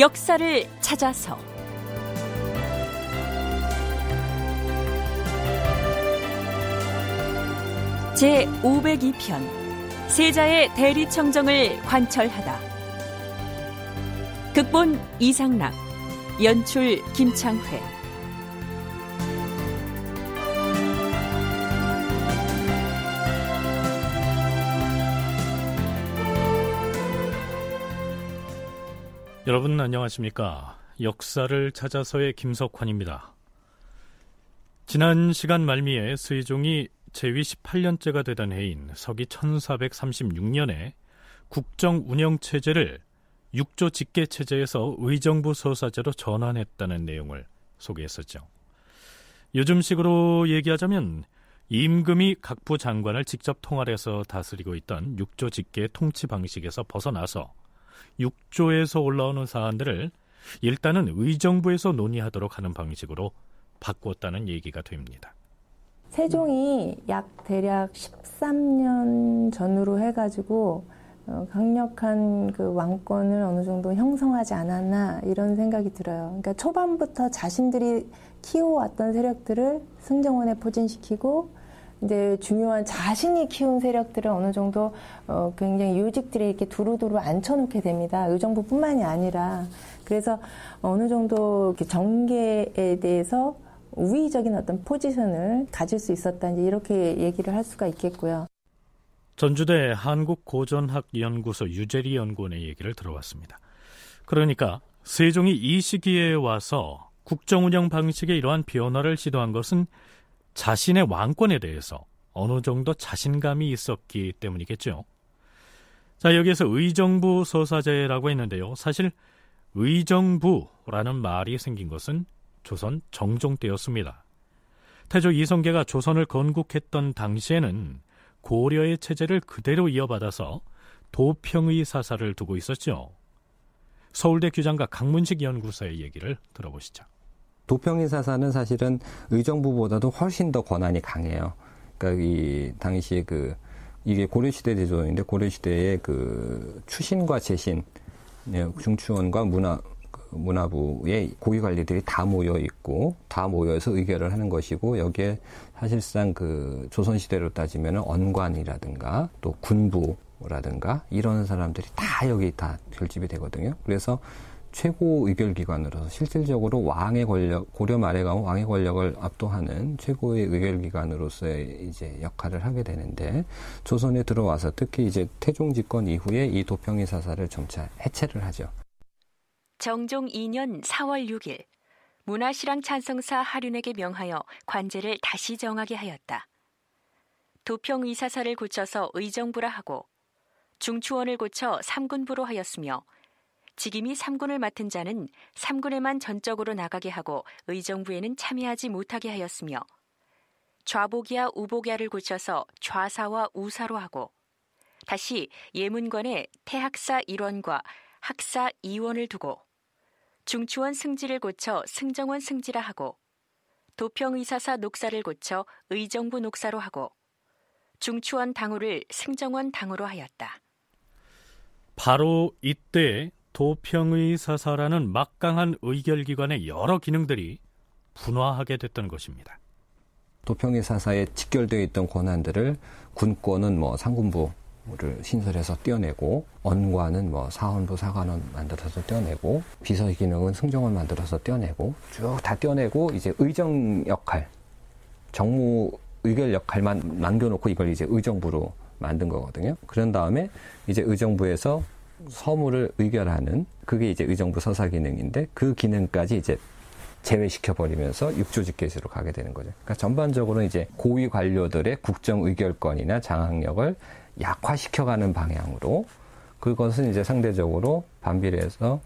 역사를 찾아서. 제 502편 세자의 대리청정을 관철하다. 극본 이상락 연출 김창회 여러분 안녕하십니까? 역사를 찾아서의 김석환입니다. 지난 시간 말미에 세종이 제위 18년째가 되던 해인 서기 1436년에 국정 운영 체제를 육조 직계 체제에서 의정부 소사제로 전환했다는 내용을 소개했었죠. 요즘식으로 얘기하자면 임금이 각 부 장관을 직접 통할해서 다스리고 있던 육조 직계 통치 방식에서 벗어나서 육조에서 올라오는 사안들을 일단은 의정부에서 논의하도록 하는 방식으로 바꿨다는 얘기가 됩니다. 세종이 약 대략 13년 전으로 해가지고 어, 강력한 그 왕권을 어느 정도 형성하지 않았나 이런 생각이 들어요. 그러니까 초반부터 자신들이 키워왔던 세력들을 승정원에 포진시키고 이제 중요한 자신이 키운 세력들을 어느 정도 어 굉장히 요직들이 이렇게 두루두루 앉혀놓게 됩니다. 의정부뿐만이 아니라 그래서 어느 정도 정계에 대해서 우위적인 어떤 포지션을 가질 수 있었다 이제 이렇게 얘기를 할 수가 있겠고요. 전주대 한국고전학연구소 유재리 연구원의 얘기를 들어봤습니다. 그러니까 세종이 이 시기에 와서 국정 운영 방식의 이러한 변화를 시도한 것은 자신의 왕권에 대해서 어느 정도 자신감이 있었기 때문이겠죠. 자, 여기에서 의정부 소사제라고 했는데요. 사실 의정부라는 말이 생긴 것은 조선 정종 때였습니다. 태조 이성계가 조선을 건국했던 당시에는 고려의 체제를 그대로 이어받아서 도평의 사사를 두고 있었죠. 서울대 규장과 강문식 연구소의 얘기를 들어보시죠. 도평의 사사는 사실은 의정부보다도 훨씬 더 권한이 강해요. 그러니까 이 당시 그 이게 고려시대 대조인데 고려시대의 그 추신과 재신, 네, 중추원과 문화 그 문화부의 고위 관리들이 다 모여 있고 다 모여서 의결을 하는 것이고 여기에 사실상 그 조선 시대로 따지면 언관이라든가 또 군부라든가 이런 사람들이 다 여기 다 결집이 되거든요. 그래서 최고 의결 기관으로서 실질적으로 왕의 권력 고려 말에 가면 왕의 권력을 압도하는 최고의 의결 기관으로서의 이제 역할을 하게 되는데 조선에 들어와서 특히 이제 태종 집권 이후에 이 도평의 사사를 점차 해체를 하죠. 정종 2년 4월 6일 문화실랑 찬성사 하륜에게 명하여 관제를 다시 정하게 하였다. 도평 의사사를 고쳐서 의정부라 하고 중추원을 고쳐 삼군부로 하였으며 직임이 삼군을 맡은 자는 삼군에만 전적으로 나가게 하고 의정부에는 참여하지 못하게 하였으며 좌복이야 우복이야를 고쳐서 좌사와 우사로 하고 다시 예문관에 태학사 1원과 학사 2원을 두고 중추원 승지를 고쳐 승정원 승지라 하고 도평의사사 녹사를 고쳐 의정부 녹사로 하고 중추원 당호를 승정원 당호로 하였다. 바로 이때 도평의 사사라는 막강한 의결기관의 여러 기능들이 분화하게 됐던 것입니다. 도평의 사사에 직결되어 있던 권한들을 군권은 뭐 상군부를 신설해서 떼어내고 언관은 뭐 사헌부 사관원 만들어서 떼어내고 비서의 기능은 승정원 만들어서 떼어내고 쭉 다 떼어내고 이제 의정 역할 정무 의결 역할만 남겨놓고 이걸 이제 의정부로 만든 거거든요. 그런 다음에 이제 의정부에서 서무를 의결하는 그게 이제 의정부 서사 기능인데 그 기능까지 이제 제외시켜 버리면서 육조직계수로 가게 되는 거죠. 그러니까 전반적으로 이제 고위 관료들의 국정 의결권이나 장악력을 약화시켜가는 방향으로 그것은 이제 상대적으로 반비례해서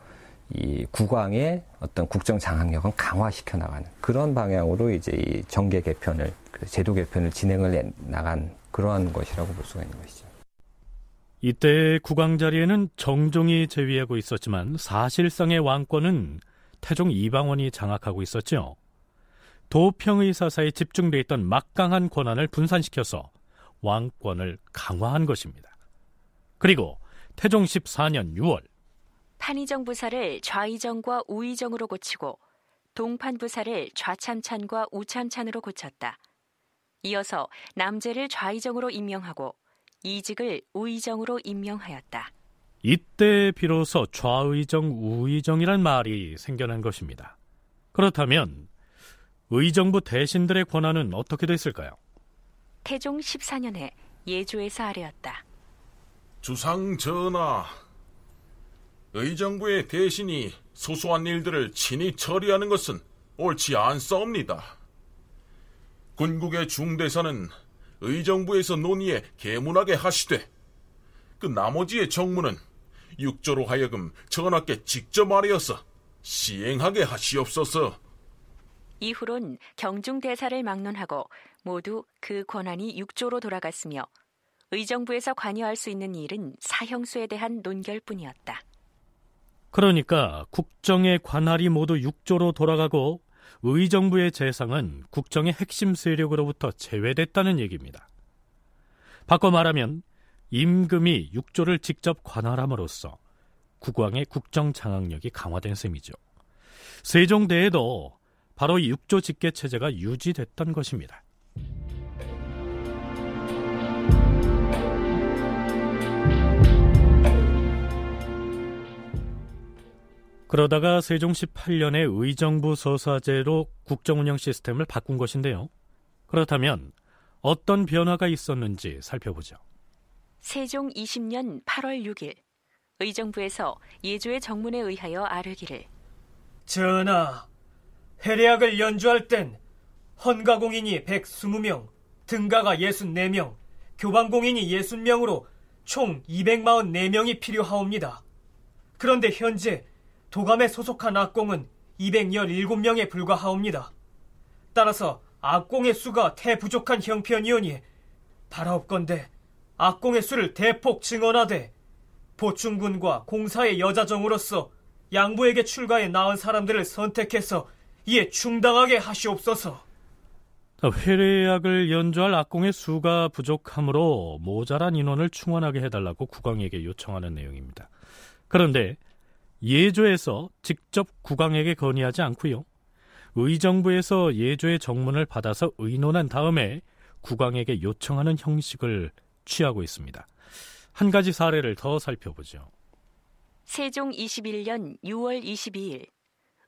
이 국왕의 어떤 국정 장악력은 강화시켜 나가는 그런 방향으로 이제 이 정계 개편을 그 제도 개편을 진행을 나간 그러한 것이라고 볼 수가 있는 것이죠. 이때 국왕 자리에는 정종이 재위하고 있었지만 사실상의 왕권은 태종 이방원이 장악하고 있었죠. 도평의 사사에 집중돼 있던 막강한 권한을 분산시켜서 왕권을 강화한 것입니다. 그리고 태종 14년 6월 판의정 부사를 좌의정과 우의정으로 고치고 동판 부사를 좌참찬과 우참찬으로 고쳤다. 이어서 남재를 좌의정으로 임명하고 이직을 우의정으로 임명하였다. 이때 비로소 좌의정, 우의정이란 말이 생겨난 것입니다. 그렇다면 의정부 대신들의 권한은 어떻게 됐을까요? 태종 14년에 예조에서 아래었다. 주상 전하, 의정부의 대신이 소소한 일들을 친히 처리하는 것은 옳지 않사옵니다. 군국의 중대사는 의정부에서 논의에 개문하게 하시되 그 나머지의 정무는 육조로 하여금 전하께 직접 아뢰어서 시행하게 하시옵소서. 이후론 경중 대사를 막론하고 모두 그 권한이 육조로 돌아갔으며 의정부에서 관여할 수 있는 일은 사형수에 대한 논결뿐이었다. 그러니까 국정의 관할이 모두 육조로 돌아가고 의정부의 재상은 국정의 핵심 세력으로부터 제외됐다는 얘기입니다. 바꿔 말하면 임금이 육조를 직접 관할함으로써 국왕의 국정 장악력이 강화된 셈이죠. 세종대에도 바로 이 육조 직계 체제가 유지됐던 것입니다. 그러다가 세종 18년에 의정부 서사제로 국정운영 시스템을 바꾼 것인데요. 그렇다면 어떤 변화가 있었는지 살펴보죠. 세종 20년 8월 6일 의정부에서 예조의 정문에 의하여 아뢰기를 전하, 해례학을 연주할 땐 헌가공인이 120명, 등가가 64명, 교방공인이 60명으로 총 244명이 필요하옵니다. 그런데 현재 도감에 소속한 악공은 217명에 불과하옵니다. 따라서 악공의 수가 대부족한 형편이오니 바라옵건대 악공의 수를 대폭 증언하되 보충군과 공사의 여자정으로서 양부에게 출가해 나온 사람들을 선택해서 이에 충당하게 하시옵소서. 회례약을 연주할 악공의 수가 부족하므로 모자란 인원을 충원하게 해달라고 국왕에게 요청하는 내용입니다. 그런데 예조에서 직접 국왕에게 건의하지 않고요. 의정부에서 예조의 정문을 받아서 의논한 다음에 국왕에게 요청하는 형식을 취하고 있습니다. 한 가지 사례를 더 살펴보죠. 세종 21년 6월 22일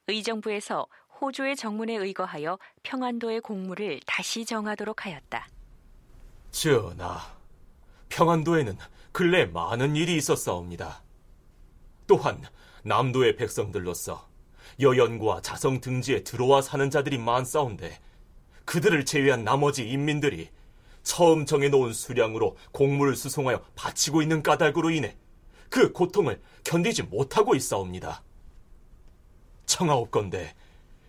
의정부에서 호조의 정문에 의거하여 평안도의 공무를 다시 정하도록 하였다. 전하, 평안도에는 근래 많은 일이 있었사옵니다. 또한 남도의 백성들로서 여연과 자성 등지에 들어와 사는 자들이 많사온데 그들을 제외한 나머지 인민들이 처음 정해놓은 수량으로 공물을 수송하여 바치고 있는 까닭으로 인해 그 고통을 견디지 못하고 있사옵니다. 청하옵건대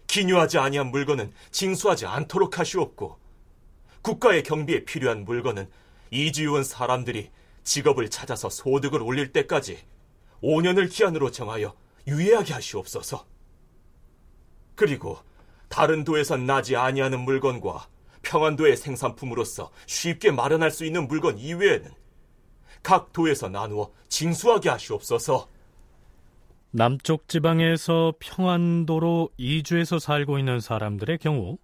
기뉴하지 아니한 물건은 징수하지 않도록 하시옵고 국가의 경비에 필요한 물건은 이주유원 사람들이 직업을 찾아서 소득을 올릴 때까지 5년을 기한으로 정하여 유예하게 하시옵소서. 그리고 다른 도에선 나지 아니하는 물건과 평안도의 생산품으로서 쉽게 마련할 수 있는 물건 이외에는 각 도에서 나누어 징수하게 하시옵소서. 남쪽 지방에서 평안도로 이주해서 살고 있는 사람들의 경우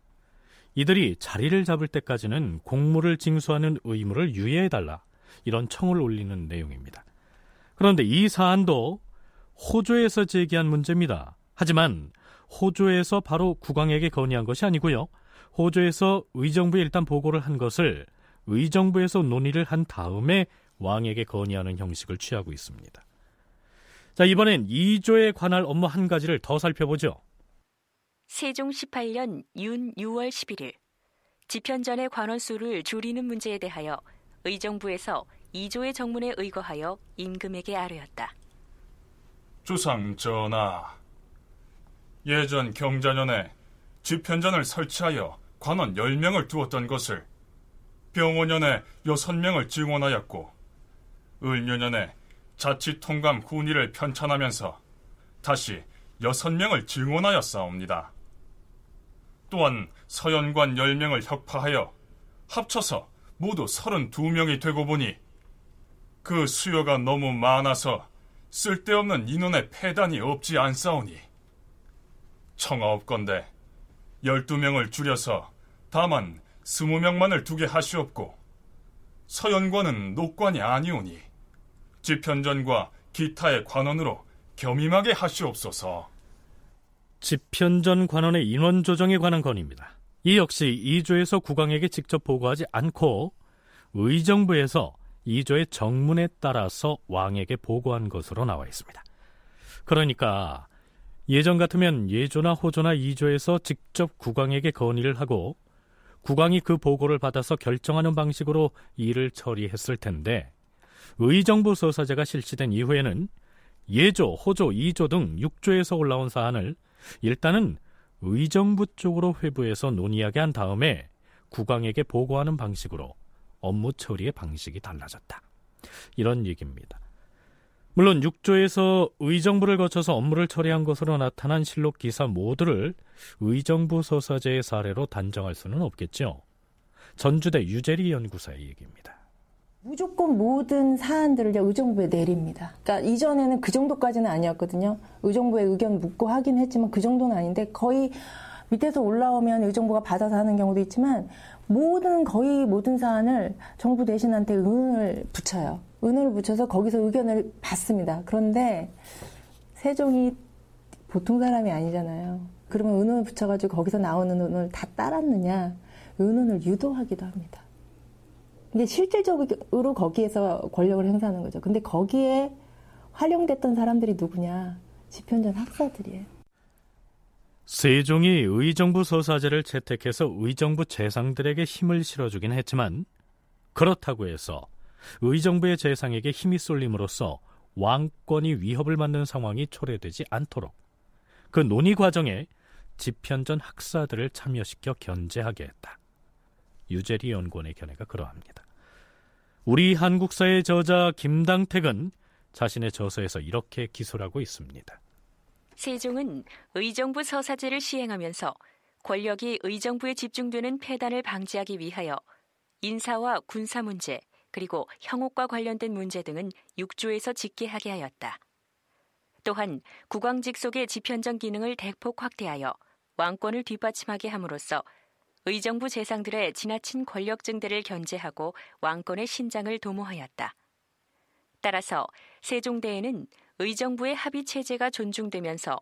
이들이 자리를 잡을 때까지는 공무를 징수하는 의무를 유예해달라 이런 청을 올리는 내용입니다. 그런데 이 사안도 호조에서 제기한 문제입니다. 하지만 호조에서 바로 국왕에게 건의한 것이 아니고요. 호조에서 의정부에 일단 보고를 한 것을 의정부에서 논의를 한 다음에 왕에게 건의하는 형식을 취하고 있습니다. 자, 이번엔 2조에 관할 업무 한 가지를 더 살펴보죠. 세종 18년 윤 6월 11일 집현전의 관원수를 줄이는 문제에 대하여 의정부에서 2조의 정문에 의거하여 임금에게 아뢰었다. 주상 전하, 예전 경자년에 집현전을 설치하여 관원 10명을 두었던 것을 병오년에 6명을 증원하였고 을묘년에 자치통감 군의를 편찬하면서 다시 6명을 증원하였사옵니다. 또한 서연관 10명을 혁파하여 합쳐서 모두 32명이 되고 보니 그 수요가 너무 많아서 쓸데없는 인원의 폐단이 없지 않사오니 청하옵건대 열두 명을 줄여서 다만 스무 명만을 두게 하시옵고 서연관은 녹관이 아니오니 집현전과 기타의 관원으로 겸임하게 하시옵소서. 집현전 관원의 인원 조정에 관한 건입니다. 이 역시 이조에서 국왕에게 직접 보고하지 않고 의정부에서 이조의 정문에 따라서 왕에게 보고한 것으로 나와 있습니다. 그러니까 예전 같으면 예조나 호조나 이조에서 직접 국왕에게 건의를 하고 국왕이 그 보고를 받아서 결정하는 방식으로 일을 처리했을 텐데 의정부 서사제가 실시된 이후에는 예조, 호조, 이조 등 6조에서 올라온 사안을 일단은 의정부 쪽으로 회부해서 논의하게 한 다음에 국왕에게 보고하는 방식으로 업무 처리의 방식이 달라졌다. 이런 얘기입니다. 물론 6조에서 의정부를 거쳐서 업무를 처리한 것으로 나타난 실록 기사 모두를 의정부 서사제의 사례로 단정할 수는 없겠죠. 전주대 유재리 연구사의 얘기입니다. 무조건 모든 사안들을 의정부에 내립니다. 그러니까 이전에는 그 정도까지는 아니었거든요. 의정부의 의견 묻고 하긴 했지만 그 정도는 아닌데 거의 밑에서 올라오면 의정부가 받아서 하는 경우도 있지만 모든 거의 모든 사안을 정부 대신한테 은을 붙여요. 은을 붙여서 거기서 의견을 받습니다. 그런데 세종이 보통 사람이 아니잖아요. 그러면 은을 붙여가지고 거기서 나오는 은을 다 따랐느냐? 은은을 유도하기도 합니다. 근데 실질적으로 거기에서 권력을 행사하는 거죠. 근데 거기에 활용됐던 사람들이 누구냐? 집현전 학사들이에요. 세종이 의정부 서사제를 채택해서 의정부 재상들에게 힘을 실어주긴 했지만 그렇다고 해서 의정부의 재상에게 힘이 쏠림으로써 왕권이 위협을 받는 상황이 초래되지 않도록 그 논의 과정에 집현전 학사들을 참여시켜 견제하게 했다. 유재리 연구원의 견해가 그러합니다. 우리 한국사의 저자 김당택은 자신의 저서에서 이렇게 기술하고 있습니다. 세종은 의정부 서사제를 시행하면서 권력이 의정부에 집중되는 폐단을 방지하기 위하여 인사와 군사 문제 그리고 형옥과 관련된 문제 등은 육조에서 직계하게 하였다. 또한 국왕직 속의 집현정 기능을 대폭 확대하여 왕권을 뒷받침하게 함으로써 의정부 재상들의 지나친 권력 증대를 견제하고 왕권의 신장을 도모하였다. 따라서 세종대에는 의정부의 합의 체제가 존중되면서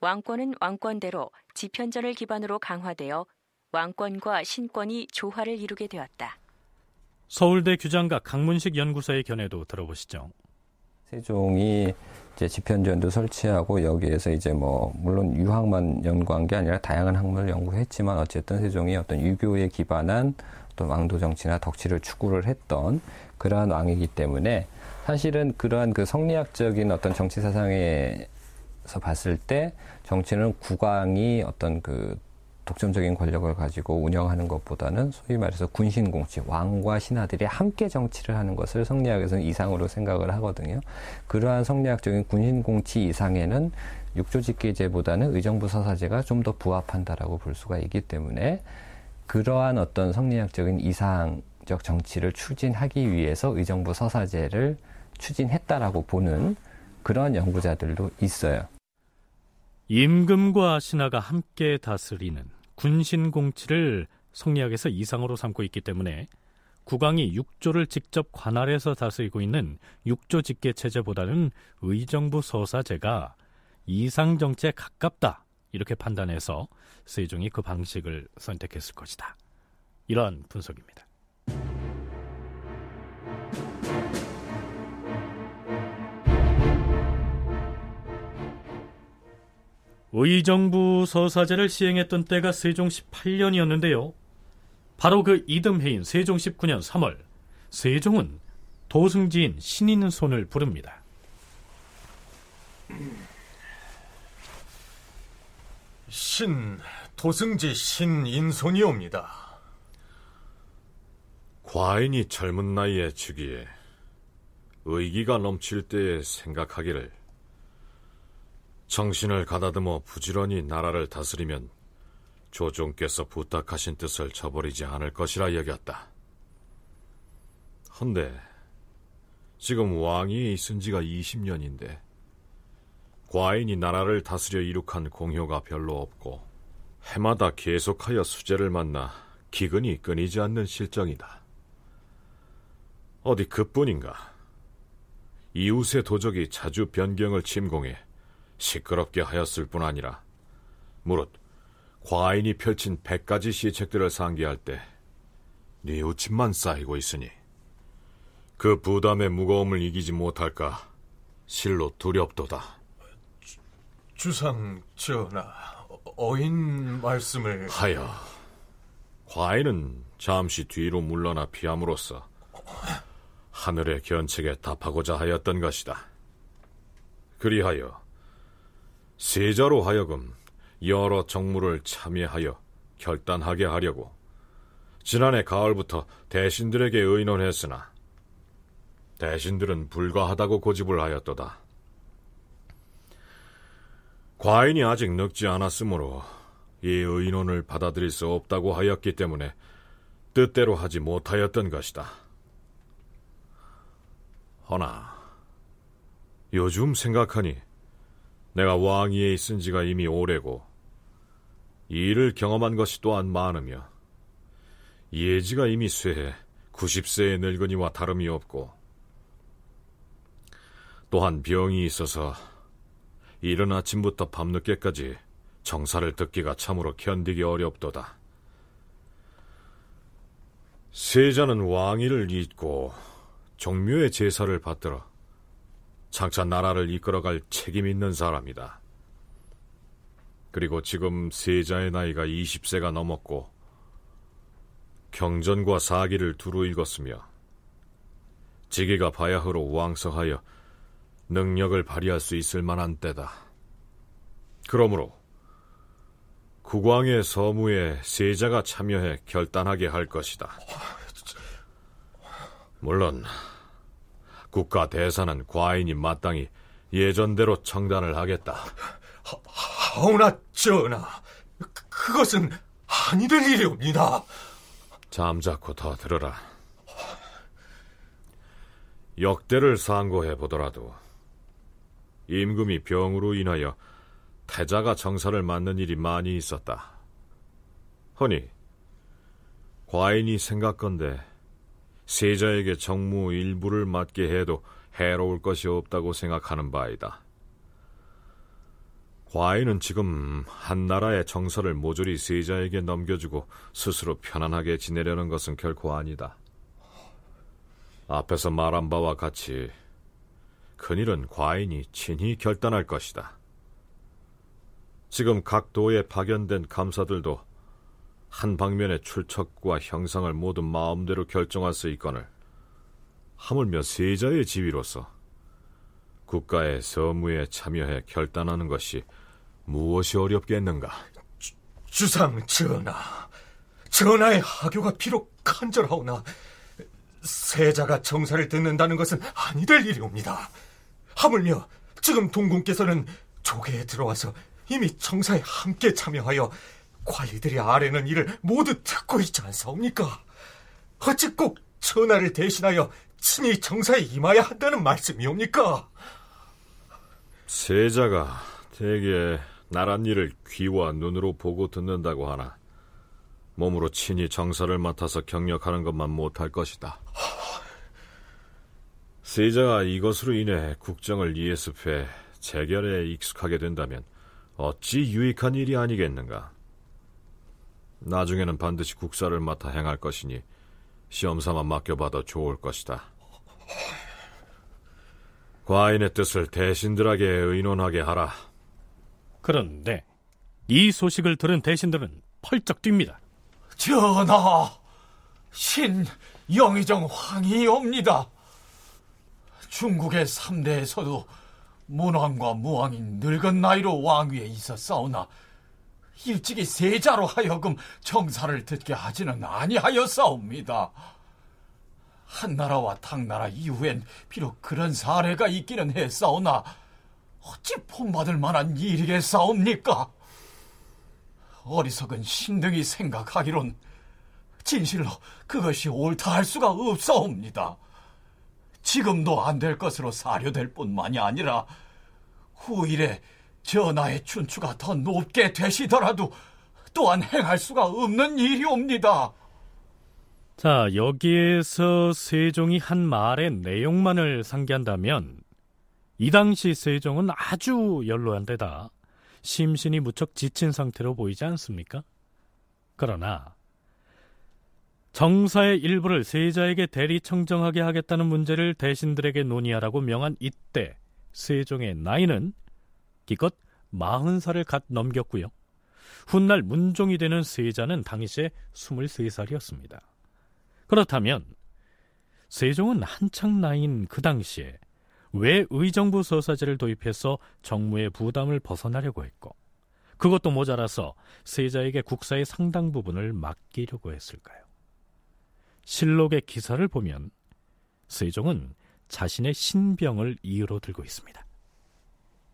왕권은 왕권대로 지편전을 기반으로 강화되어 왕권과 신권이 조화를 이루게 되었다. 서울대 규장가 강문식 연구소의 견해도 들어보시죠. 세종이 이제 집현전도 설치하고 여기에서 이제 뭐 물론 유학만 연구한 게 아니라 다양한 학문을 연구했지만 어쨌든 세종이 어떤 유교에 기반한 어떤 왕도 정치나 덕치를 추구를 했던 그러한 왕이기 때문에 사실은 그러한 그 성리학적인 어떤 정치 사상에서 봤을 때 정치는 국왕이 어떤 그 독점적인 권력을 가지고 운영하는 것보다는 소위 말해서 군신 공치, 왕과 신하들이 함께 정치를 하는 것을 성리학에서는 이상으로 생각을 하거든요. 그러한 성리학적인 군신 공치 이상에는 육조직계제보다는 의정부 서사제가 좀 더 부합한다라고 볼 수가 있기 때문에 그러한 어떤 성리학적인 이상적 정치를 추진하기 위해서 의정부 서사제를 추진했다라고 보는 그런 연구자들도 있어요. 임금과 신하가 함께 다스리는 군신 공치를 성리학에서 이상으로 삼고 있기 때문에 국왕이 육조를 직접 관할해서 다스리고 있는 육조 직계 체제보다는 의정부 서사제가 이상 정치에 가깝다 이렇게 판단해서 세종이 그 방식을 선택했을 것이다. 이러한 분석입니다. 의정부 서사제를 시행했던 때가 세종 18년이었는데요. 바로 그 이듬해인 세종 19년 3월, 세종은 도승지인 신인 손을 부릅니다. 신 도승지 신인손이옵니다. 과인이 젊은 나이에 주기에 의기가 넘칠 때에 생각하기를 정신을 가다듬어 부지런히 나라를 다스리면 조종께서 부탁하신 뜻을 저버리지 않을 것이라 여겼다. 헌데 지금 왕이 있은 지가 20년인데 과인이 나라를 다스려 이룩한 공효가 별로 없고 해마다 계속하여 수재를 만나 기근이 끊이지 않는 실정이다. 어디 그뿐인가? 이웃의 도적이 자주 변경을 침공해 시끄럽게 하였을 뿐 아니라 무릇 과인이 펼친 백가지 시책들을 상기할 때 뉘우침만 쌓이고 있으니 그 부담의 무거움을 이기지 못할까 실로 두렵도다. 주상 전하, 어인 말씀을 하여 과인은 잠시 뒤로 물러나 피함으로써 하늘의 견책에 답하고자 하였던 것이다. 그리하여 세자로 하여금 여러 정무를 참여하여 결단하게 하려고 지난해 가을부터 대신들에게 의논했으나 대신들은 불가하다고 고집을 하였도다. 과인이 아직 늙지 않았으므로 이 의논을 받아들일 수 없다고 하였기 때문에 뜻대로 하지 못하였던 것이다. 허나 요즘 생각하니 내가 왕위에 있은 지가 이미 오래고 이 일을 경험한 것이 또한 많으며 예지가 이미 쇠해 90세의 늙은이와 다름이 없고 또한 병이 있어서 이른 아침부터 밤늦게까지 정사를 듣기가 참으로 견디기 어렵도다. 세자는 왕위를 잇고 종묘의 제사를 받들어 장차 나라를 이끌어갈 책임 있는 사람이다. 그리고 지금 세자의 나이가 20세가 넘었고 경전과 사기를 두루 읽었으며 지기가 바야흐로 왕성하여 능력을 발휘할 수 있을 만한 때다. 그러므로 국왕의 서무에 세자가 참여해 결단하게 할 것이다. 물론 국가 대사는 과인이 마땅히 예전대로 청단을 하겠다. 하오나 전하, 그것은 아니 될 일이옵니다. 잠자코 더 들어라. 역대를 상고해 보더라도 임금이 병으로 인하여 태자가 정사를 맡는 일이 많이 있었다. 허니 과인이 생각건대 세자에게 정무 일부를 맡게 해도 해로울 것이 없다고 생각하는 바이다. 과인은 지금 한 나라의 정서를 모조리 세자에게 넘겨주고 스스로 편안하게 지내려는 것은 결코 아니다. 앞에서 말한 바와 같이 큰일은 과인이 친히 결단할 것이다. 지금 각 도에 파견된 감사들도 한 방면의 출척과 형상을 모두 마음대로 결정할 수 있거늘 하물며 세자의 지위로서 국가의 서무에 참여해 결단하는 것이 무엇이 어렵겠는가? 주, 주상 전하, 전하의 하교가 비록 간절하오나 세자가 정사를 듣는다는 것은 아니 될 일이옵니다. 하물며 지금 동궁께서는 조계에 들어와서 이미 정사에 함께 참여하여 관리들이 아래는 일을 모두 듣고 있지 않사옵니까? 어찌 꼭 전하를 대신하여 친히 정사에 임해야 한다는 말씀이옵니까? 세자가 대개 나란 일을 귀와 눈으로 보고 듣는다고 하나 몸으로 친히 정사를 맡아서 경력하는 것만 못할 것이다. 세자가 이것으로 인해 국정을 이해습해 재결에 익숙하게 된다면 어찌 유익한 일이 아니겠는가? 나중에는 반드시 국사를 맡아 행할 것이니 시험삼아 맡겨봐도 좋을 것이다. 과인의 뜻을 대신들에게 의논하게 하라. 그런데 이 소식을 들은 대신들은 펄쩍 뜁니다. 전하, 신 영의정 황이옵니다. 중국의 3대에서도 문왕과 무왕이 늙은 나이로 왕위에 있었사오나 일찍이 세자로 하여금 정사를 듣게 하지는 아니하였사옵니다. 한나라와 당나라 이후엔 비록 그런 사례가 있기는 했사오나 어찌 본받을 만한 일이겠사옵니까? 어리석은 신등이 생각하기론 진실로 그것이 옳다 할 수가 없사옵니다. 지금도 안 될 것으로 사료될 뿐만이 아니라 후일에 전하의 춘추가 더 높게 되시더라도 또한 행할 수가 없는 일이옵니다. 자, 여기에서 세종이 한 말의 내용만을 상기한다면 이 당시 세종은 아주 연로한 데다 심신이 무척 지친 상태로 보이지 않습니까? 그러나 정사의 일부를 세자에게 대리 청정하게 하겠다는 문제를 대신들에게 논의하라고 명한 이때 세종의 나이는 기껏 40살을 갓 넘겼고요. 훗날 문종이 되는 세자는 당시에 23살이었습니다. 그렇다면 세종은 한창 나이인 그 당시에 왜 의정부 서사제를 도입해서 정무의 부담을 벗어나려고 했고 그것도 모자라서 세자에게 국사의 상당 부분을 맡기려고 했을까요? 실록의 기사를 보면 세종은 자신의 신병을 이유로 들고 있습니다.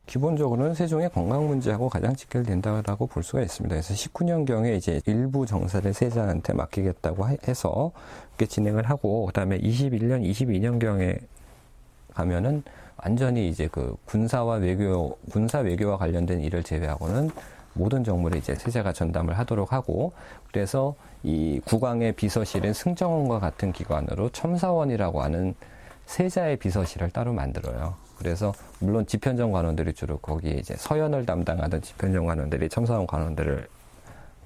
기본적으로는 세종의 건강 문제하고 가장 직결된다고 볼 수가 있습니다. 그래서 19년경에 이제 일부 정사를 세자한테 맡기겠다고 해서 이렇게 진행을 하고 그 다음에 21년, 22년경에 가면은 완전히 이제 그 군사와 외교, 군사 외교와 관련된 일을 제외하고는 모든 정무를 이제 세자가 전담을 하도록 하고 그래서 이 국왕의 비서실은 승정원과 같은 기관으로 첨사원이라고 하는 세자의 비서실을 따로 만들어요. 그래서 물론 집현정 관원들이 주로 거기에 이제 서연을 담당하던 집현정 관원들이 첨사원 관원들을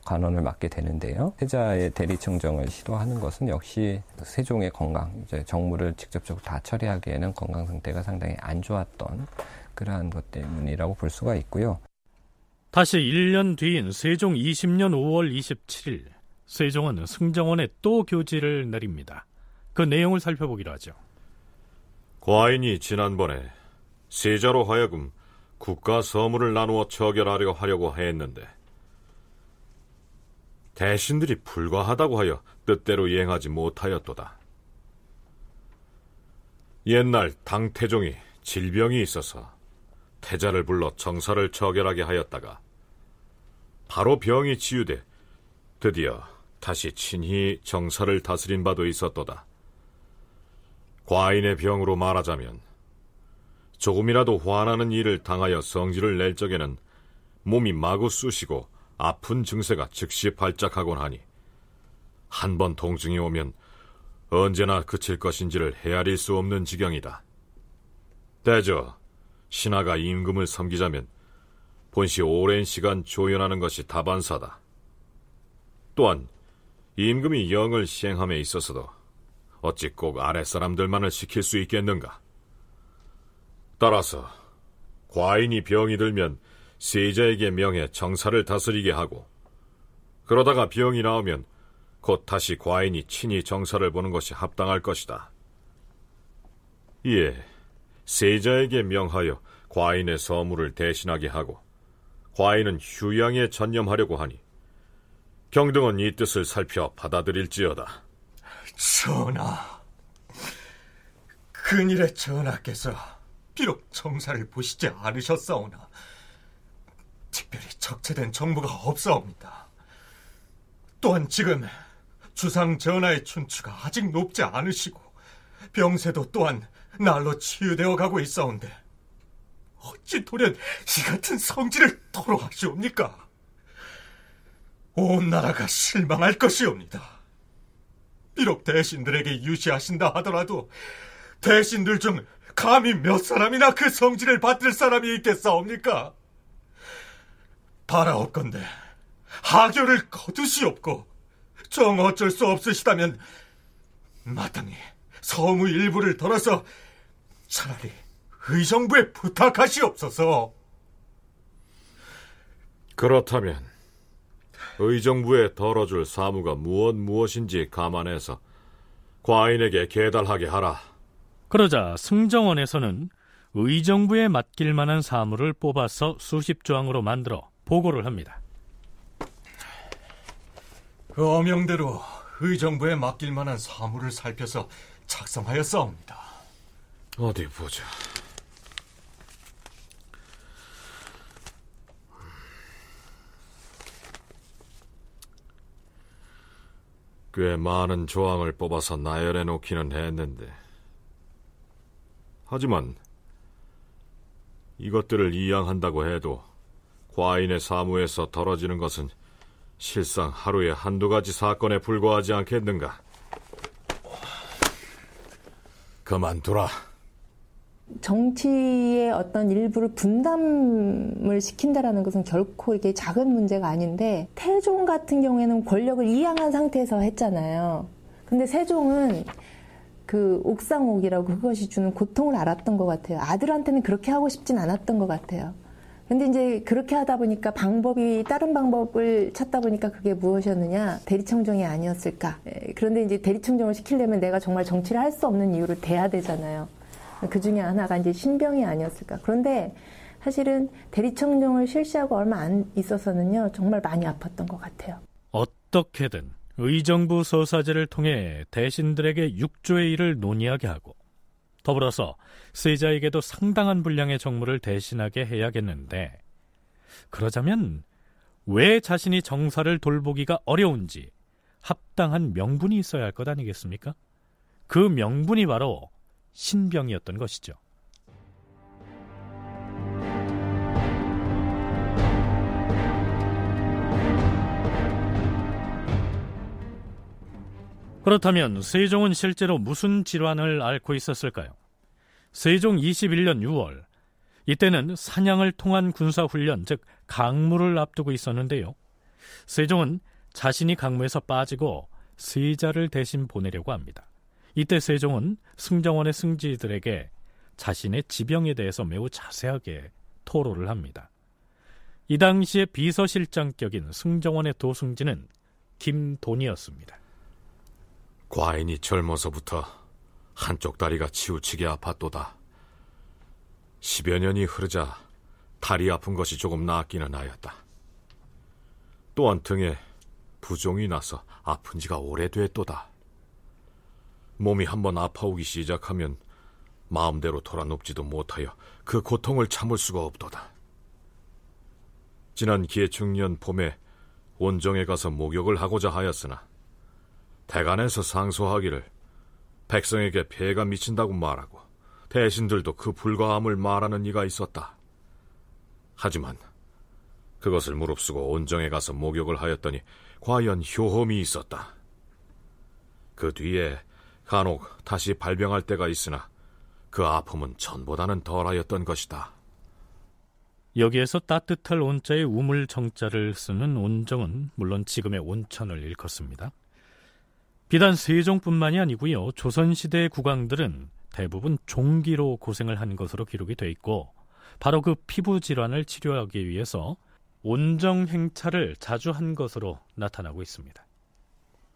관원을 맡게 되는데요. 세자의 대리청정을 시도하는 것은 역시 세종의 건강, 이제 정무를 직접적으로 다 처리하기에는 건강 상태가 상당히 안 좋았던 그러한 것 때문이라고 볼 수가 있고요. 다시 1년 뒤인 세종 20년 5월 27일, 세종은 승정원에 또 교지를 내립니다. 그 내용을 살펴보기로 하죠. 과인이 지난번에 세자로 하여금 국가 서무를 나누어 처결하려 하려고 했는데 대신들이 불과하다고 하여 뜻대로 이행하지 못하였도다. 옛날 당태종이 질병이 있어서 태자를 불러 정사를 처결하게 하였다가 바로 병이 치유돼 드디어 다시 친히 정사를 다스린 바도 있었도다. 과인의 병으로 말하자면 조금이라도 화나는 일을 당하여 성질을 낼 적에는 몸이 마구 쑤시고 아픈 증세가 즉시 발작하곤 하니 한 번 통증이 오면 언제나 그칠 것인지를 헤아릴 수 없는 지경이다. 대저 신하가 임금을 섬기자면 본시 오랜 시간 조연하는 것이 다반사다. 또한 임금이 영을 시행함에 있어서도 어찌 꼭 아랫사람들만을 시킬 수 있겠는가? 따라서 과인이 병이 들면 세자에게 명해 정사를 다스리게 하고 그러다가 병이 나오면 곧 다시 과인이 친히 정사를 보는 것이 합당할 것이다. 이에 세자에게 명하여 과인의 서무를 대신하게 하고 과인은 휴양에 전념하려고 하니 경등은 이 뜻을 살펴 받아들일지어다. 전하, 근일에 전하께서 비록 정사를 보시지 않으셨사오나 특별히 적체된 정부가 없사옵니다. 또한 지금 주상 전하의 춘추가 아직 높지 않으시고 병세도 또한 날로 치유되어 가고 있사온데 어찌 돌연 이 같은 성질을 토로하시옵니까? 온 나라가 실망할 것이옵니다. 비록 대신들에게 유시하신다 하더라도 대신들 중 감히 몇 사람이나 그 성질을 받들 사람이 있겠사옵니까? 바라옵건대 하교를 거두시옵고 정 어쩔 수 없으시다면 마땅히 서무 일부를 덜어서 차라리 의정부에 부탁하시옵소서. 그렇다면 의정부에 덜어줄 사무가 무엇 무엇인지 감안해서 과인에게 계달하게 하라. 그러자 승정원에서는 의정부에 맡길 만한 사무를 뽑아서 수십 조항으로 만들어 보고를 합니다. 어명대로 의정부에 맡길 만한 사무를 살펴서 작성하였사옵니다. 어디 보자. 꽤 많은 조항을 뽑아서 나열해 놓기는 했는데 하지만 이것들을 이양한다고 해도 과인의 사무에서 덜어지는 것은 실상 하루에 한두 가지 사건에 불과하지 않겠는가? 그만두라. 정치의 어떤 일부를 분담을 시킨다라는 것은 결코 이게 작은 문제가 아닌데 태종 같은 경우에는 권력을 이양한 상태에서 했잖아요. 근데 세종은 그 옥상옥이라고 그것이 주는 고통을 알았던 것 같아요. 아들한테는 그렇게 하고 싶진 않았던 것 같아요. 근데 이제 그렇게 하다 보니까 방법이 다른 방법을 찾다 보니까 그게 무엇이었느냐 대리청정이 아니었을까. 예, 그런데 이제 대리청정을 시키려면 내가 정말 정치를 할 수 없는 이유를 대야 되잖아요. 그 중에 하나가 이제 신병이 아니었을까. 그런데 사실은 대리청정을 실시하고 얼마 안 있어서는요 정말 많이 아팠던 것 같아요. 어떻게든 의정부 소사제를 통해 대신들에게 육조의 일을 논의하게 하고 더불어서 세자에게도 상당한 분량의 정무를 대신하게 해야겠는데 그러자면 왜 자신이 정사를 돌보기가 어려운지 합당한 명분이 있어야 할 것 아니겠습니까? 그 명분이 바로 신병이었던 것이죠. 그렇다면 세종은 실제로 무슨 질환을 앓고 있었을까요? 세종 21년 6월 이때는 사냥을 통한 군사훈련 즉 강무를 앞두고 있었는데요. 세종은 자신이 강무에서 빠지고 세자를 대신 보내려고 합니다. 이때 세종은 승정원의 승지들에게 자신의 지병에 대해서 매우 자세하게 토로를 합니다. 이 당시에 비서실장격인 승정원의 도승지는 김돈이었습니다. 과인이 젊어서부터 한쪽 다리가 치우치게 아팠도다. 10여 년이 흐르자 다리 아픈 것이 조금 나았기는 하였다. 또한 등에 부종이 나서 아픈 지가 오래됐도다. 몸이 한번 아파오기 시작하면 마음대로 돌아눕지도 못하여 그 고통을 참을 수가 없도다. 지난 기해충년 봄에 원정에 가서 목욕을 하고자 하였으나 대간에서 상소하기를 백성에게 폐가 미친다고 말하고 대신들도 그 불과함을 말하는 이가 있었다. 하지만 그것을 무릅쓰고 온정에 가서 목욕을 하였더니 과연 효험이 있었다. 그 뒤에 간혹 다시 발병할 때가 있으나 그 아픔은 전보다는 덜하였던 것이다. 여기에서 따뜻할 온자의 우물 정자를 쓰는 온정은 물론 지금의 온천을 일컫습니다. 비단 세종뿐만이 아니고요. 조선시대의 국왕들은 대부분 종기로 고생을 한 것으로 기록이 돼 있고 바로 그 피부 질환을 치료하기 위해서 온정 행차를 자주 한 것으로 나타나고 있습니다.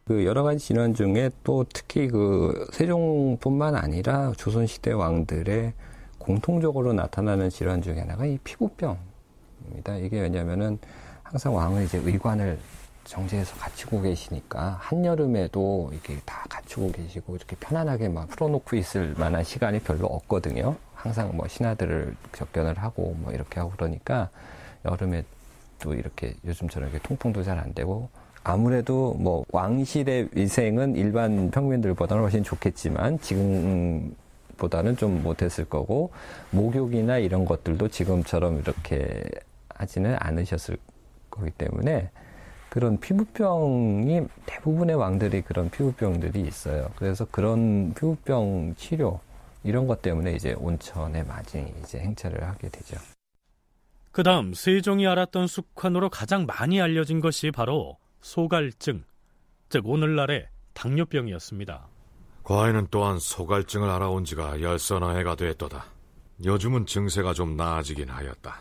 그 여러 가지 질환 중에 또 특히 그 세종뿐만 아니라 조선시대 왕들의 공통적으로 나타나는 질환 중에 하나가 이 피부병입니다. 이게 왜냐면은 항상 왕은 이제 의관을 정제해서 갖추고 계시니까 한여름에도 이렇게 다 갖추고 계시고 이렇게 편안하게 막 풀어놓고 있을 만한 시간이 별로 없거든요. 항상 뭐 신하들을 접견을 하고 뭐 이렇게 하고 그러니까 여름에 또 이렇게 요즘처럼 이렇게 통풍도 잘 안 되고 아무래도 뭐 왕실의 위생은 일반 평민들보다는 훨씬 좋겠지만 지금보다는 좀 못했을 거고 목욕이나 이런 것들도 지금처럼 이렇게 하지는 않으셨을 거기 때문에 그런 피부병이 대부분의 왕들이 그런 피부병들이 있어요. 그래서 그런 피부병 치료 이런 것 때문에 이제 온천에 많이 이제 행차를 하게 되죠. 그 다음 세종이 알았던 숙환으로 가장 많이 알려진 것이 바로 소갈증, 즉 오늘날의 당뇨병이었습니다. 과인은 또한 소갈증을 알아온 지가 열서너 해가 됐도다. 요즘은 증세가 좀 나아지긴 하였다.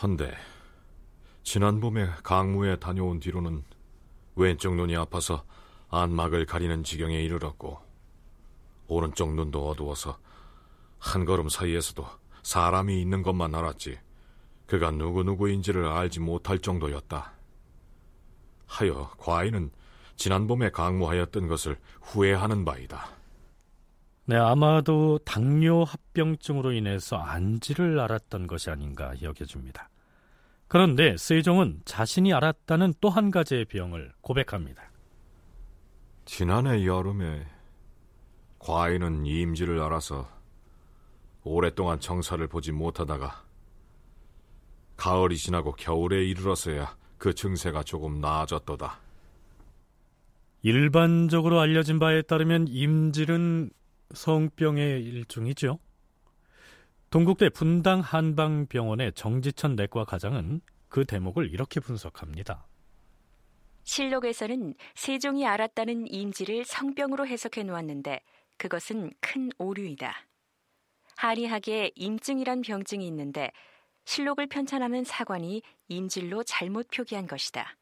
헌데 지난 봄에 강무에 다녀온 뒤로는 왼쪽 눈이 아파서 안막을 가리는 지경에 이르렀고 오른쪽 눈도 어두워서 한 걸음 사이에서도 사람이 있는 것만 알았지 그가 누구누구인지를 알지 못할 정도였다. 하여 과인은 지난 봄에 강무하였던 것을 후회하는 바이다. 네, 아마도 당뇨 합병증으로 인해서 안지를 알았던 것이 아닌가 여겨집니다. 그런데 세종은 자신이 알았다는 또 한 가지의 병을 고백합니다. 지난해 여름에 과인은 임지를 알아서 오랫동안 정사를 보지 못하다가 가을이 지나고 겨울에 이르러서야 그 증세가 조금 나아졌도다. 일반적으로 알려진 바에 따르면 임질은 성병의 일종이죠. 동국대 분당 한방병원의 정지천 내과 과장은 그 대목을 이렇게 분석합니다. 실록에서는 세종이 알았다는 임질을 성병으로 해석해 놓았는데 그것은 큰 오류이다. 한의학에 임증이란 병증이 있는데 실록을 편찬하는 사관이 임질로 잘못 표기한 것이다.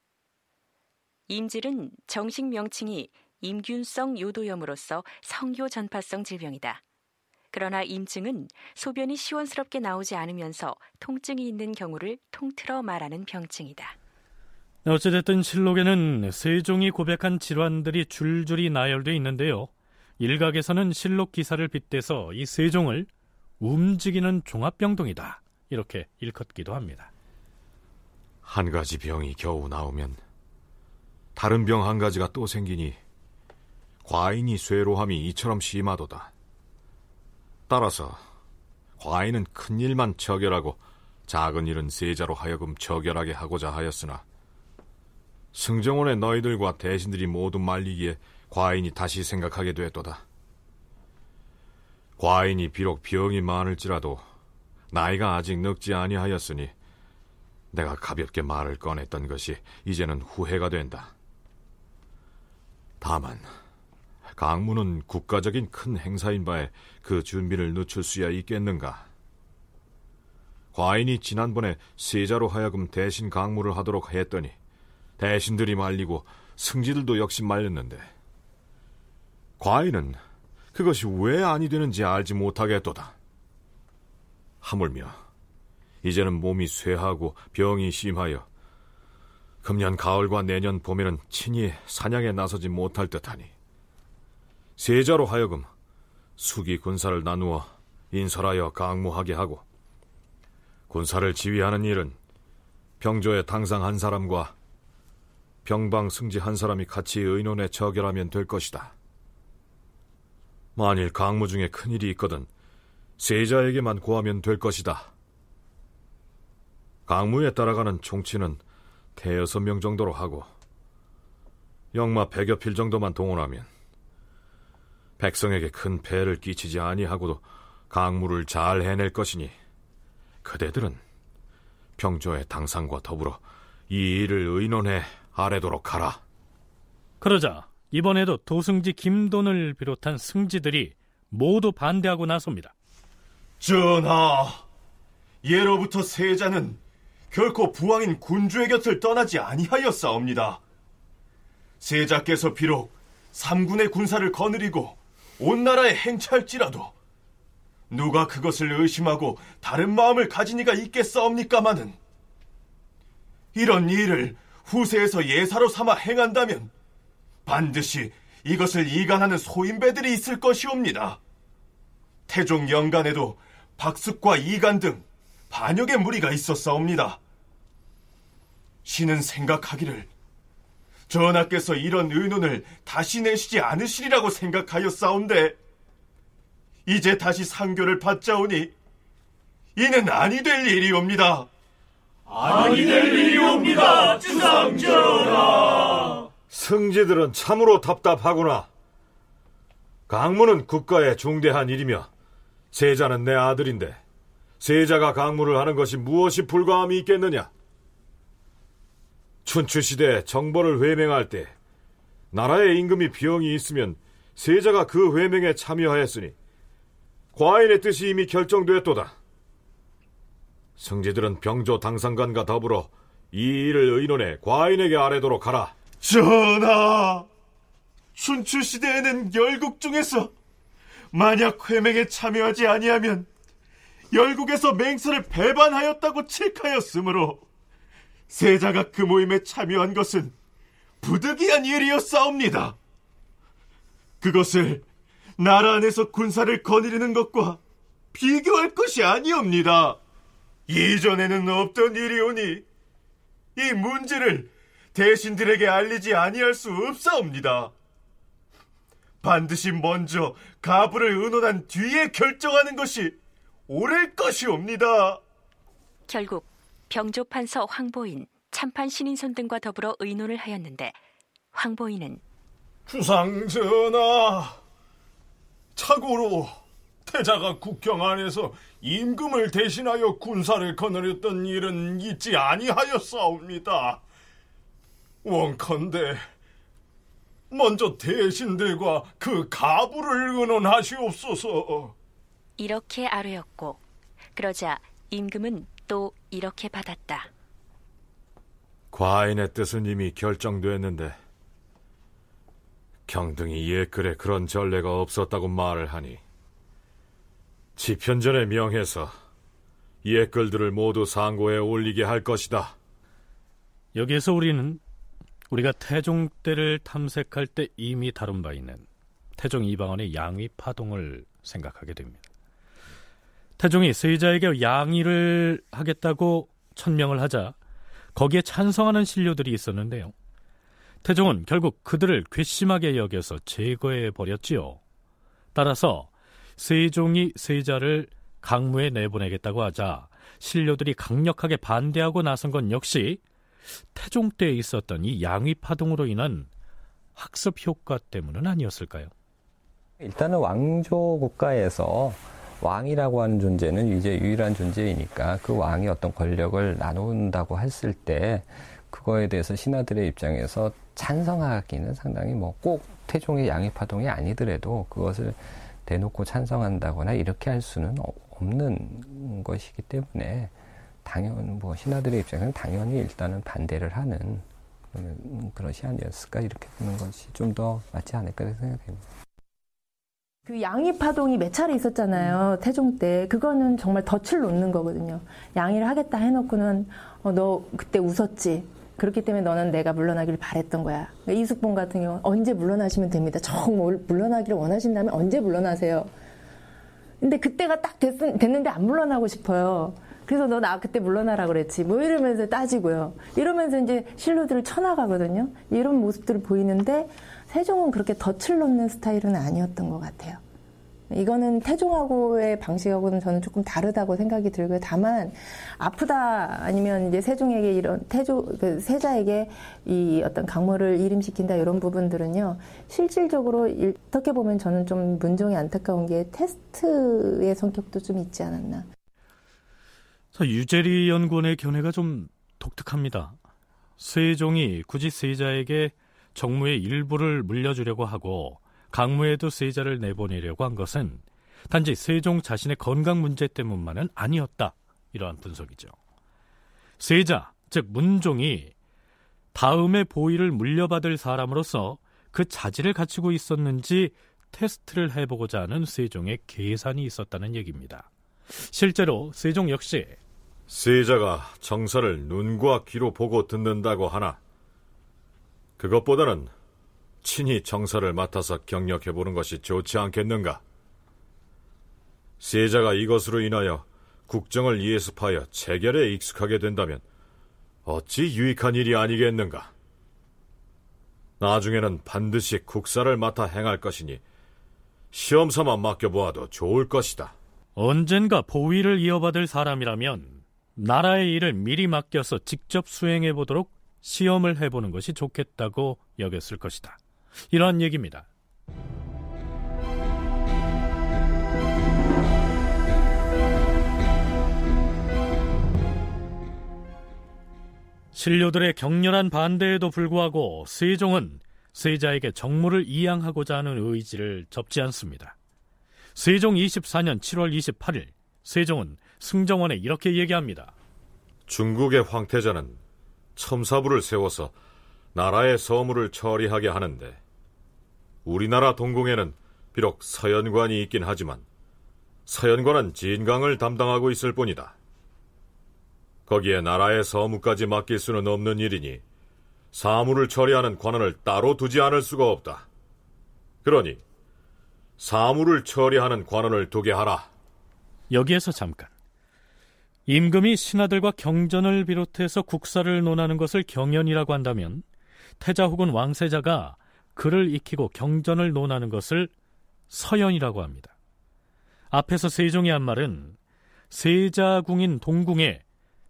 임질은 정식 명칭이 임균성 요도염으로서 성교 전파성 질병이다. 그러나 임증은 소변이 시원스럽게 나오지 않으면서 통증이 있는 경우를 통틀어 말하는 병증이다. 어찌됐든 실록에는 세종이 고백한 질환들이 줄줄이 나열돼 있는데요. 일각에서는 실록 기사를 빗대서 이 세종을 움직이는 종합병동이다. 이렇게 일컫기도 합니다. 한 가지 병이 겨우 나오면 다른 병 한 가지가 또 생기니 과인이 쇠로함이 이처럼 심하도다. 따라서 과인은 큰 일만 처결하고 작은 일은 세자로 하여금 처결하게 하고자 하였으나 승정원의 너희들과 대신들이 모두 말리기에 과인이 다시 생각하게 되었도다. 과인이 비록 병이 많을지라도 나이가 아직 늙지 아니하였으니 내가 가볍게 말을 꺼냈던 것이 이제는 후회가 된다. 다만 강무는 국가적인 큰 행사인 바에 그 준비를 늦출 수야 있겠는가? 과인이 지난번에 세자로 하여금 대신 강무를 하도록 했더니 대신들이 말리고 승지들도 역시 말렸는데 과인은 그것이 왜 아니 되는지 알지 못하겠도다. 하물며 이제는 몸이 쇠하고 병이 심하여 금년 가을과 내년 봄에는 친히 사냥에 나서지 못할 듯하니 세자로 하여금 수기 군사를 나누어 인설하여 강무하게 하고 군사를 지휘하는 일은 병조의 당상 한 사람과 병방 승지 한 사람이 같이 의논에 처결하면 될 것이다. 만일 강무 중에 큰 일이 있거든 세자에게만 구하면 될 것이다. 강무에 따라가는 총치는 대여섯 명 정도로 하고 영마 백여 필 정도만 동원하면 백성에게 큰 폐를 끼치지 아니하고도 강무를 잘 해낼 것이니 그대들은 평조의 당상과 더불어 이 일을 의논해 아래도록 하라. 그러자 이번에도 도승지 김돈을 비롯한 승지들이 모두 반대하고 나섭니다. 전하, 예로부터 세자는 결코 부왕인 군주의 곁을 떠나지 아니하였사옵니다. 세자께서 비록 삼군의 군사를 거느리고 온 나라에 행차할지라도 누가 그것을 의심하고 다른 마음을 가진 이가 있겠사옵니까마는 이런 일을 후세에서 예사로 삼아 행한다면 반드시 이것을 이간하는 소인배들이 있을 것이옵니다. 태종 영간에도 박숙과 이간 등 반역의 무리가 있었사옵니다. 신은 생각하기를 전하께서 이런 의논을 다시 내시지 않으시리라고 생각하였사온데 이제 다시 상교를 받자오니 이는 아니 될 일이옵니다. 아니 될 일이옵니다, 주상전하. 승지들은 참으로 답답하구나. 강무는 국가의 중대한 일이며 세자는 내 아들인데 세자가 강무를 하는 것이 무엇이 불가함이 있겠느냐? 춘추시대 정벌을 회맹할 때 나라의 임금이 비용이 있으면 세자가 그 회맹에 참여하였으니 과인의 뜻이 이미 결정되었도다. 승지들은 병조 당상관과 더불어 이 일을 의논해 과인에게 아뢰도록 하라. 전하, 춘추 시대에는 열국 중에서 만약 회맹에 참여하지 아니하면 열국에서 맹세를 배반하였다고 칙하였으므로 세자가 그 모임에 참여한 것은 부득이한 일이었사옵니다. 그것을 나라 안에서 군사를 거느리는 것과 비교할 것이 아니옵니다. 이전에는 없던 일이오니 이 문제를 대신들에게 알리지 아니할 수 없사옵니다. 반드시 먼저 가부를 의논한 뒤에 결정하는 것이 오를 것이옵니다. 결국 병조판서 황보인, 참판 신인손 등과 더불어 의논을 하였는데 황보인은 주상 전하, 차고로 태자가 국경 안에서 임금을 대신하여 군사를 거느렸던 일은 있지 아니하였사옵니다. 원컨대 먼저 대신들과 그 가부를 의논하시옵소서. 이렇게 아뢰었고 그러자 임금은 또 이렇게 받았다. 과인의 뜻은 이미 결정됐는데 경등이 옛글에 그런 전례가 없었다고 말을 하니 지편전에 명해서 옛글들을 모두 상고에 올리게 할 것이다. 여기에서 우리는 우리가 태종 때를 탐색할 때 이미 다룬 바 있는 태종 이방원의 양위 파동을 생각하게 됩니다. 태종이 세자에게 양위를 하겠다고 천명을 하자 거기에 찬성하는 신료들이 있었는데요. 태종은 결국 그들을 괘씸하게 여겨서 제거해 버렸지요. 따라서 세종이 세자를 강무에 내보내겠다고 하자 신료들이 강력하게 반대하고 나선 건 역시 태종 때에 있었던 이 양위 파동으로 인한 학습 효과 때문은 아니었을까요? 일단은 왕조 국가에서 왕이라고 하는 존재는 이제 유일한 존재이니까 그 왕이 어떤 권력을 나눈다고 했을 때 그거에 대해서 신하들의 입장에서 찬성하기는 상당히 뭐 꼭 태종의 양위 파동이 아니더라도 그것을 대놓고 찬성한다거나 이렇게 할 수는 없는 것이기 때문에 당연 뭐 신하들의 입장에서는 당연히 일단은 반대를 하는 그런 시안이었을까 이렇게 보는 것이 좀 더 맞지 않을까 생각됩니다. 그 양위 파동이 몇 차례 있었잖아요. 태종 때. 그거는 정말 덫을 놓는 거거든요. 양위를 하겠다 해놓고는 어, 너 그때 웃었지. 그렇기 때문에 너는 내가 물러나기를 바랬던 거야. 그러니까 이숙봉 같은 경우 언제 물러나시면 됩니다. 정 물러나기를 원하신다면 언제 물러나세요. 근데 그때가 딱 됐, 됐는데 안 물러나고 싶어요. 그래서 너 나 그때 물러나라 그랬지. 뭐 이러면서 따지고요. 이러면서 이제 신료들을 쳐나가거든요. 이런 모습들을 보이는데 세종은 그렇게 덫을 놓는 스타일은 아니었던 것 같아요. 이거는 태종하고의 방식하고는 저는 조금 다르다고 생각이 들고요. 다만 아프다 아니면 이제 세종에게 이런 태조 그 세자에게 이 어떤 강물을 이름시킨다 이런 부분들은요. 실질적으로 어떻게 보면 저는 좀 문종이 안타까운 게 테스트의 성격도 좀 있지 않았나. 유재리 연구원의 견해가 좀 독특합니다. 세종이 굳이 세자에게 정무의 일부를 물려주려고 하고 강무에도 세자를 내보내려고 한 것은 단지 세종 자신의 건강 문제 때문만은 아니었다. 이러한 분석이죠. 세자, 즉 문종이 다음의 보위를 물려받을 사람으로서 그 자질을 갖추고 있었는지 테스트를 해보고자 하는 세종의 계산이 있었다는 얘기입니다. 실제로 세종 역시 세자가 정사를 눈과 귀로 보고 듣는다고 하나 그것보다는 친히 정사를 맡아서 경력해 보는 것이 좋지 않겠는가? 세자가 이것으로 인하여 국정을 예습하여 체결에 익숙하게 된다면 어찌 유익한 일이 아니겠는가? 나중에는 반드시 국사를 맡아 행할 것이니 시험삼아 맡겨보아도 좋을 것이다. 언젠가 보위를 이어받을 사람이라면 나라의 일을 미리 맡겨서 직접 수행해 보도록 시험을 해보는 것이 좋겠다고 여겼을 것이다. 이러한 얘기입니다. 신료들의 격렬한 반대에도 불구하고 세종은 세자에게 정무를 이양하고자 하는 의지를 접지 않습니다. 세종 24년 7월 28일 세종은 승정원에 이렇게 얘기합니다. 중국의 황태자는 첨사부를 세워서 나라의 서무를 처리하게 하는데 우리나라 동궁에는 비록 서연관이 있긴 하지만 서연관은 진강을 담당하고 있을 뿐이다. 거기에 나라의 서무까지 맡길 수는 없는 일이니 사무를 처리하는 관원을 따로 두지 않을 수가 없다. 그러니 사무를 처리하는 관원을 두게 하라. 여기에서 잠깐. 임금이 신하들과 경전을 비롯해서 국사를 논하는 것을 경연이라고 한다면 태자 혹은 왕세자가 글을 익히고 경전을 논하는 것을 서연이라고 합니다. 앞에서 세종이 한 말은 세자궁인 동궁에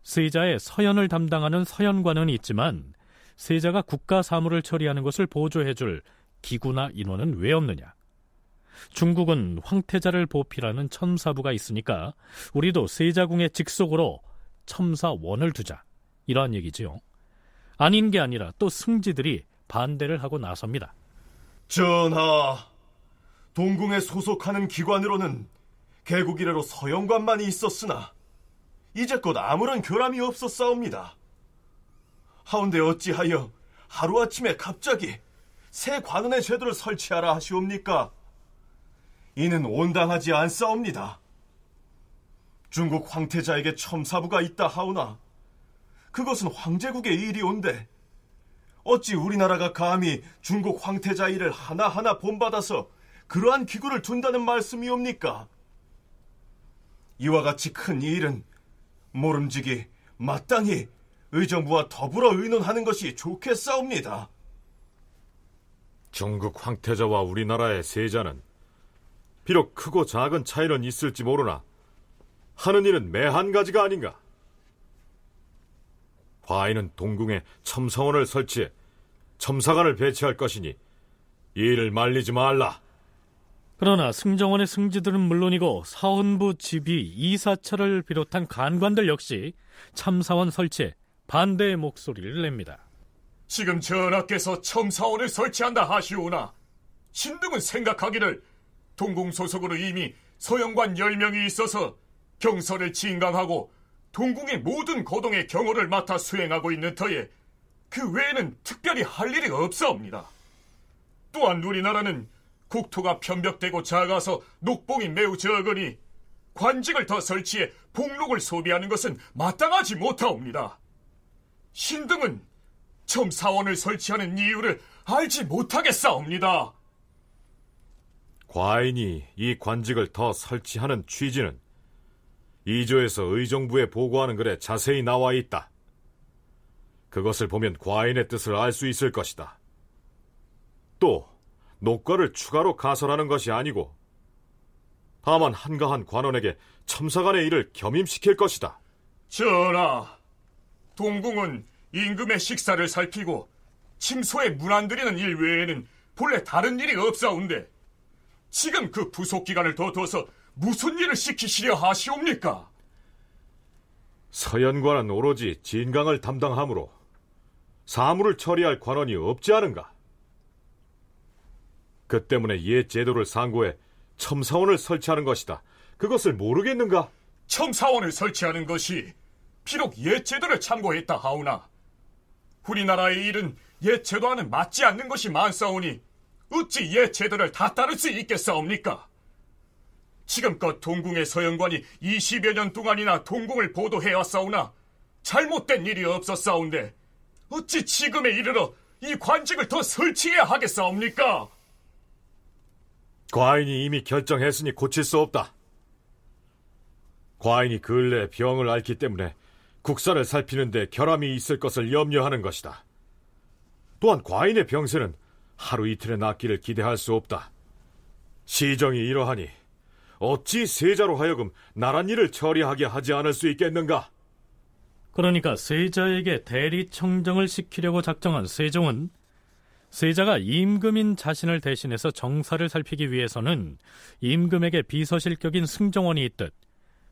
세자의 서연을 담당하는 서연관은 있지만 세자가 국가 사무를 처리하는 것을 보조해줄 기구나 인원은 왜 없느냐? 중국은 황태자를 보필하는 첨사부가 있으니까 우리도 세자궁의 직속으로 첨사원을 두자. 이러한 얘기지요. 아닌 게 아니라 또 승지들이 반대를 하고 나섭니다. 전하, 동궁에 소속하는 기관으로는 개국 이래로 서영관만이 있었으나 이제껏 아무런 결함이 없었사옵니다. 하운데 어찌하여 하루아침에 갑자기 새 관원의 제도를 설치하라 하시옵니까? 이는 온당하지 않사옵니다. 중국 황태자에게 첨사부가 있다 하오나 그것은 황제국의 일이온데 어찌 우리나라가 감히 중국 황태자 일을 하나하나 본받아서 그러한 기구를 둔다는 말씀이옵니까? 이와 같이 큰 일은 모름지기 마땅히 의정부와 더불어 의논하는 것이 좋겠사옵니다. 중국 황태자와 우리나라의 세자는 비록 크고 작은 차이는 있을지 모르나 하는 일은 매한 가지가 아닌가. 과인은 동궁에 첨성원을 설치해 첨사관을 배치할 것이니 이 일을 말리지 말라. 그러나 승정원의 승지들은 물론이고 사헌부 지비 이사철을 비롯한 간관들 역시 참사원 설치에 반대의 목소리를 냅니다. 지금 전하께서 첨사원을 설치한다 하시오나 신등은 생각하기를 동궁 소속으로 이미 서영관 10명이 있어서 경서를 진강하고 동궁의 모든 거동의 경호를 맡아 수행하고 있는 터에 그 외에는 특별히 할 일이 없사옵니다. 또한 우리나라는 국토가 편벽되고 작아서 녹봉이 매우 적으니 관직을 더 설치해 복록을 소비하는 것은 마땅하지 못하옵니다. 신등은 첨사원을 설치하는 이유를 알지 못하겠사옵니다. 과인이 이 관직을 더 설치하는 취지는 이조에서 의정부에 보고하는 글에 자세히 나와 있다. 그것을 보면 과인의 뜻을 알 수 있을 것이다. 또 녹과를 추가로 가설하는 것이 아니고 다만 한가한 관원에게 첨사관의 일을 겸임시킬 것이다. 전하, 동궁은 임금의 식사를 살피고 침소에 문안 들이는 일 외에는 본래 다른 일이 없사온데 지금 그 부속 기간을 더 둬서 무슨 일을 시키시려 하시옵니까? 서연관은 오로지 진강을 담당하므로 사물을 처리할 관원이 없지 않은가? 그 때문에 옛 제도를 상고해 첨사원을 설치하는 것이다. 그것을 모르겠는가? 첨사원을 설치하는 것이 비록 옛 제도를 참고했다 하오나 우리나라의 일은 옛 제도와는 맞지 않는 것이 많사오니 어찌 옛 제도를 다 따를 수 있겠사옵니까? 지금껏 동궁의 서영관이 20여 년 동안이나 동궁을 보도해왔사오나 잘못된 일이 없었사온데 어찌 지금에 이르러 이 관직을 더 설치해야 하겠사옵니까? 과인이 이미 결정했으니 고칠 수 없다. 과인이 근래 병을 앓기 때문에 국사를 살피는데 결함이 있을 것을 염려하는 것이다. 또한 과인의 병세는 하루 이틀에 낫기를 기대할 수 없다. 시정이 이러하니 어찌 세자로 하여금 나란 일을 처리하게 하지 않을 수 있겠는가? 그러니까 세자에게 대리 청정을 시키려고 작정한 세종은 세자가 임금인 자신을 대신해서 정사를 살피기 위해서는 임금에게 비서실격인 승정원이 있듯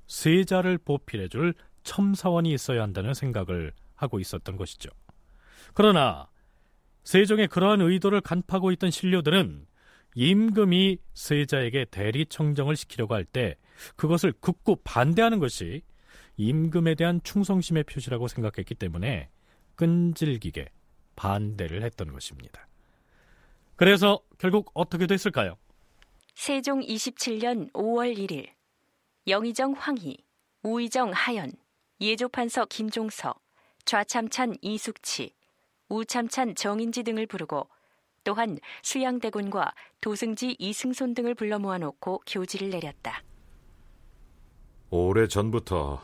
세자를 보필해줄 첨사원이 있어야 한다는 생각을 하고 있었던 것이죠. 그러나 세종의 그러한 의도를 간파하고 있던 신료들은 임금이 세자에게 대리 청정을 시키려고 할 때 그것을 극구 반대하는 것이 임금에 대한 충성심의 표시라고 생각했기 때문에 끈질기게 반대를 했던 것입니다. 그래서 결국 어떻게 됐을까요? 세종 27년 5월 1일 영의정 황희, 우의정 하연, 예조판서 김종서, 좌참찬 이숙치, 우참찬 정인지 등을 부르고 또한 수양대군과 도승지 이승손 등을 불러 모아놓고 교지를 내렸다. 오래 전부터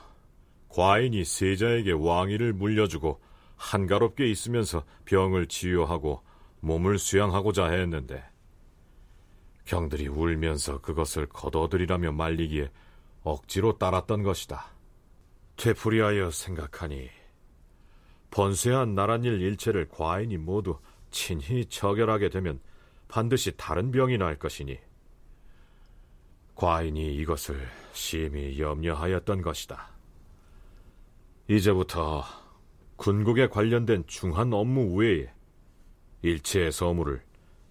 과인이 세자에게 왕위를 물려주고 한가롭게 있으면서 병을 치유하고 몸을 수양하고자 했는데 병들이 울면서 그것을 거둬들이라며 말리기에 억지로 따랐던 것이다. 되풀이하여 생각하니 번세한 나랏일 일체를 과인이 모두 친히 처결하게 되면 반드시 다른 병이 날 것이니 과인이 이것을 심히 염려하였던 것이다. 이제부터 군국에 관련된 중한 업무 외에 일체의 서무를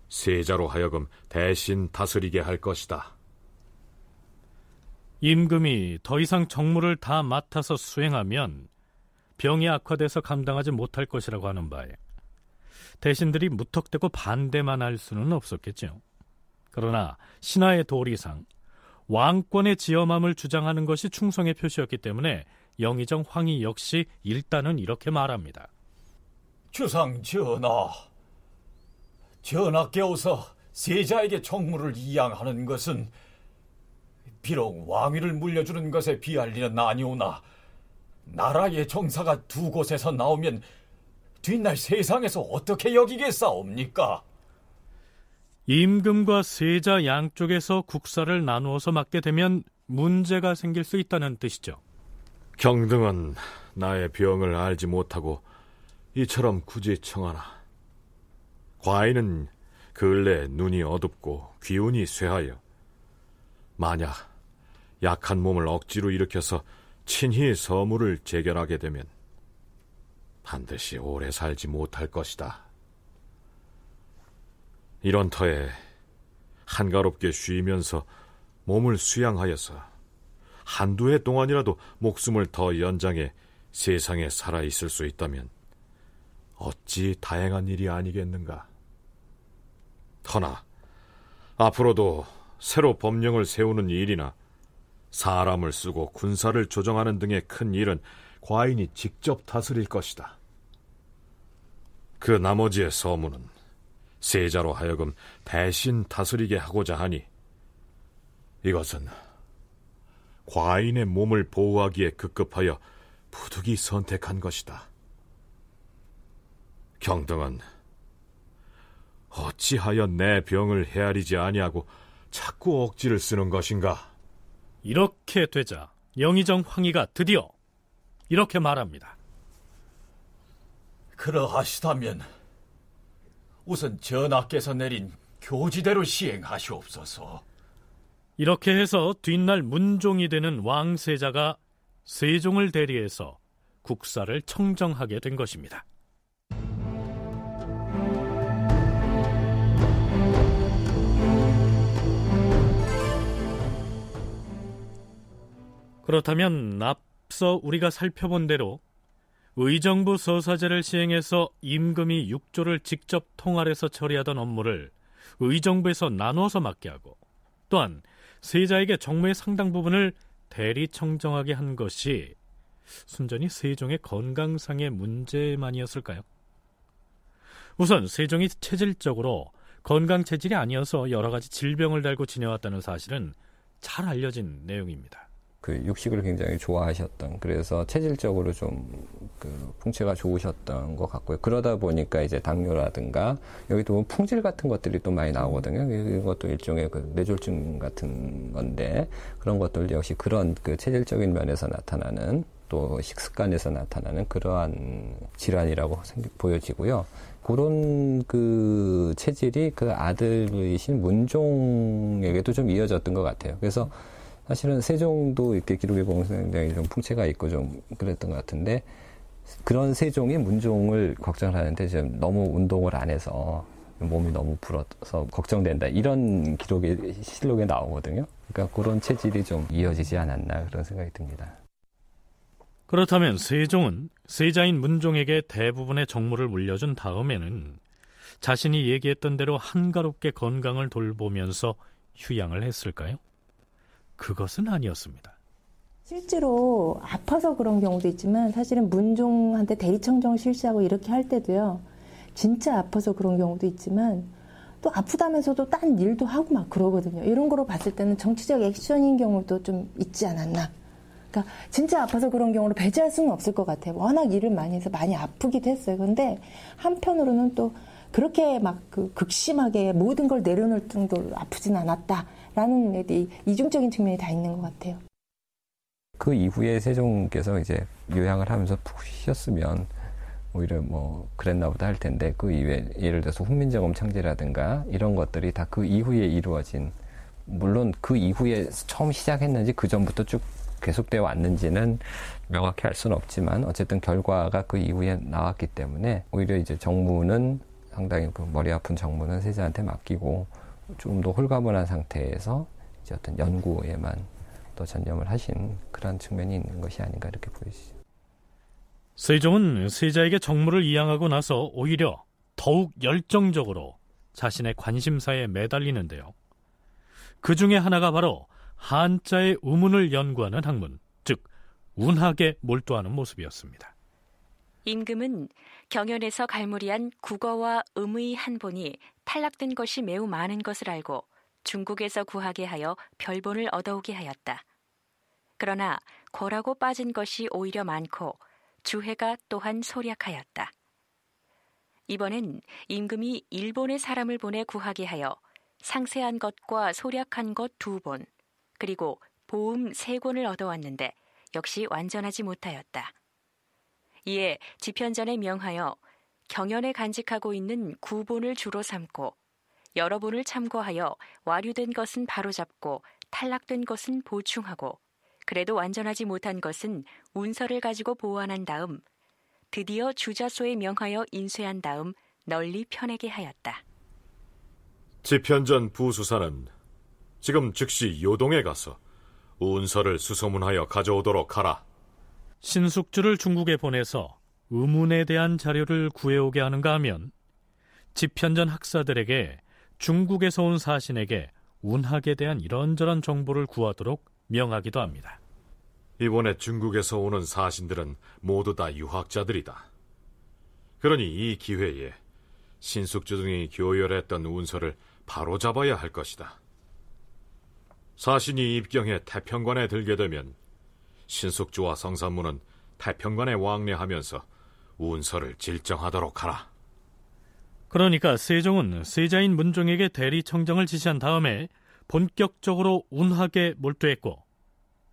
세자로 하여금 대신 다스리게 할 것이다. 임금이 더 이상 정무를 다 맡아서 수행하면 병이 악화돼서 감당하지 못할 것이라고 하는 바에 대신들이 무턱대고 반대만 할 수는 없었겠죠. 그러나 신하의 도리상 왕권의 지엄함을 주장하는 것이 충성의 표시였기 때문에 영의정 황희 역시 일단은 이렇게 말합니다. 주상 전하, 전하께서 세자에게 정무를 이양하는 것은 비록 왕위를 물려주는 것에 비할 일은 아니오나 나라의 정사가 두 곳에서 나오면 뒷날 세상에서 어떻게 여기겠사옵니까? 임금과 세자 양쪽에서 국사를 나누어서 맡게 되면 문제가 생길 수 있다는 뜻이죠. 경등은 나의 병을 알지 못하고 이처럼 굳이 청하나. 과인은 근래 눈이 어둡고 귀운이 쇠하여 만약 약한 몸을 억지로 일으켜서 친히 서무를 재결하게 되면 반드시 오래 살지 못할 것이다. 이런 터에 한가롭게 쉬면서 몸을 수양하여서 한두 해 동안이라도 목숨을 더 연장해 세상에 살아있을 수 있다면 어찌 다행한 일이 아니겠는가. 허나 앞으로도 새로 법령을 세우는 일이나 사람을 쓰고 군사를 조정하는 등의 큰 일은 과인이 직접 다스릴 것이다. 그 나머지의 서무는 세자로 하여금 대신 다스리게 하고자 하니 이것은 과인의 몸을 보호하기에 급급하여 부득이 선택한 것이다. 경등은 어찌하여 내 병을 헤아리지 아니하고 자꾸 억지를 쓰는 것인가? 이렇게 되자 영의정 황희가 드디어 이렇게 말합니다. 그러하시다면 우선 전하께서 내린 교지대로 시행하시옵소서. 이렇게 해서 뒷날 문종이 되는 왕세자가 세종을 대리해서 국사를 청정하게 된 것입니다. 그렇다면 앞서 우리가 살펴본 대로 의정부 서사제를 시행해서 임금이 육조를 직접 통할해서 처리하던 업무를 의정부에서 나누어서 맡게 하고 또한 세자에게 정무의 상당 부분을 대리 청정하게 한 것이 순전히 세종의 건강상의 문제만이었을까요? 우선 세종이 체질적으로 건강 체질이 아니어서 여러 가지 질병을 달고 지내왔다는 사실은 잘 알려진 내용입니다. 그 육식을 굉장히 좋아하셨던 그래서 체질적으로 좀 그 풍채가 좋으셨던 것 같고요. 그러다 보니까 이제 당뇨라든가 여기 또 풍질 같은 것들이 또 많이 나오거든요. 이것도 일종의 그 뇌졸중 같은 건데 그런 것들 역시 그런 그 체질적인 면에서 나타나는 또 식습관에서 나타나는 그러한 질환이라고 보여지고요. 그런 그 체질이 그 아들이신 문종에게도 좀 이어졌던 것 같아요. 그래서 사실은 세종도 이렇게 기록에 보면 굉장히 좀 풍채가 있고 좀 그랬던 것 같은데 그런 세종이 문종을 걱정을 하는데 지금 너무 운동을 안 해서 몸이 너무 불어서 걱정된다 이런 기록이 실록에 나오거든요. 그러니까 그런 체질이 좀 이어지지 않았나 그런 생각이 듭니다. 그렇다면 세종은 세자인 문종에게 대부분의 정무를 물려준 다음에는 자신이 얘기했던 대로 한가롭게 건강을 돌보면서 휴양을 했을까요? 그것은 아니었습니다. 실제로 아파서 그런 경우도 있지만 사실은 문종한테 대리청정을 실시하고 이렇게 할 때도요. 진짜 아파서 그런 경우도 있지만 또 아프다면서도 딴 일도 하고 막 그러거든요. 이런 거로 봤을 때는 정치적 액션인 경우도 좀 있지 않았나. 그러니까 진짜 아파서 그런 경우를 배제할 수는 없을 것 같아요. 워낙 일을 많이 해서 많이 아프기도 했어요. 근데 한편으로는 또 그렇게 막 그 극심하게 모든 걸 내려놓을 정도로 아프진 않았다 라는 이중적인 측면이 다 있는 것 같아요. 그 이후에 세종께서 이제 요양을 하면서 푹 쉬었으면 오히려 뭐 그랬나 보다 할 텐데 그 이외에 예를 들어서 훈민정음 창제라든가 이런 것들이 다 그 이후에 이루어진 물론 그 이후에 처음 시작했는지 그 전부터 쭉 계속되어 왔는지는 명확히 알 수는 없지만 어쨌든 결과가 그 이후에 나왔기 때문에 오히려 이제 정무는 상당히 그 머리 아픈 정무는 세자한테 맡기고 좀더 홀가분한 상태에서 이제 어떤 연구에만 또 전념을 하신 그런 측면이 있는 것이 아닌가 이렇게 보이시죠. 세종은 세자에게 정무를 이양하고 나서 오히려 더욱 열정적으로 자신의 관심사에 매달리는데요. 그 중에 하나가 바로 한자의 우문을 연구하는 학문, 즉 운학에 몰두하는 모습이었습니다. 임금은 경연에서 갈무리한 국어와 음의 한본이 탈락된 것이 매우 많은 것을 알고 중국에서 구하게 하여 별본을 얻어오게 하였다. 그러나 거라고 빠진 것이 오히려 많고 주해가 또한 소략하였다. 이번엔 임금이 일본의 사람을 보내 구하게 하여 상세한 것과 소략한 것 두 본, 그리고 보음 세 권을 얻어왔는데 역시 완전하지 못하였다. 이에 지편전에 명하여 경연에 간직하고 있는 구본을 주로 삼고 여러 본을 참고하여 와류된 것은 바로잡고 탈락된 것은 보충하고 그래도 완전하지 못한 것은 운서를 가지고 보완한 다음 드디어 주자소에 명하여 인쇄한 다음 널리 펴내게 하였다. 지편전 부수사는 지금 즉시 요동에 가서 운서를 수소문하여 가져오도록 하라. 신숙주를 중국에 보내서 의문에 대한 자료를 구해오게 하는가 하면 지편전 학사들에게 중국에서 온 사신에게 운학에 대한 이런저런 정보를 구하도록 명하기도 합니다. 이번에 중국에서 오는 사신들은 모두 다 유학자들이다. 그러니 이 기회에 신숙주 등이 교열했던 운서를 바로 잡아야 할 것이다. 사신이 입경해 태평관에 들게 되면 신숙주와 성산문은 태평관에 왕래하면서 운서를 질정하도록 하라. 그러니까 세종은 세자인 문종에게 대리 청정을 지시한 다음에 본격적으로 운학에 몰두했고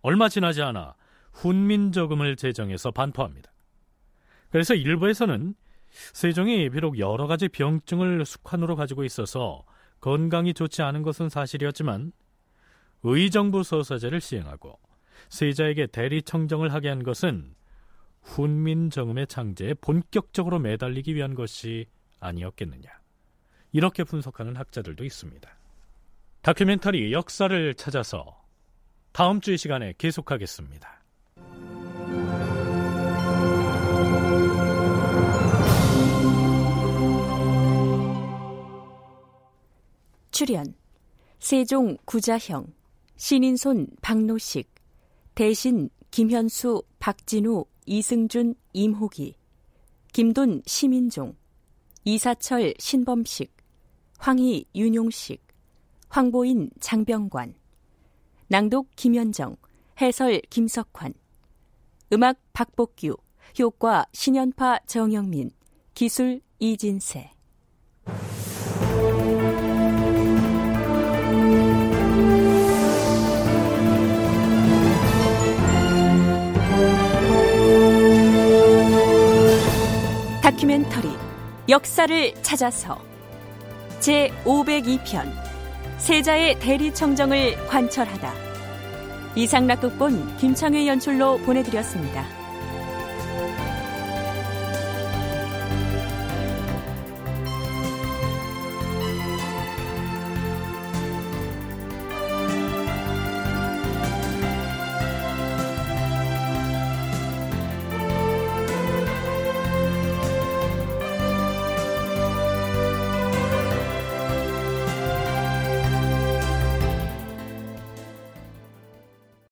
얼마 지나지 않아 훈민저금을 제정해서 반포합니다. 그래서 일부에서는 세종이 비록 여러 가지 병증을 숙환으로 가지고 있어서 건강이 좋지 않은 것은 사실이었지만 의정부 서사제를 시행하고 세자에게 대리 청정을 하게 한 것은 훈민정음의 창제에 본격적으로 매달리기 위한 것이 아니었겠느냐. 이렇게 분석하는 학자들도 있습니다. 다큐멘터리 역사를 찾아서 다음 주이 시간에 계속하겠습니다. 출연 세종 구자형 신인손 박노식 대신 김현수 박진우 이승준 임호기 김돈 시민종 이사철 신범식 황희 윤용식 황보인 장병관 낭독 김현정 해설 김석환 음악 박복규 효과 신연파 정영민 기술 이진세 다큐멘터리 역사를 찾아서 제 502편 세자의 대리청정을 관철하다 이상락 극본 김창회 연출로 보내드렸습니다.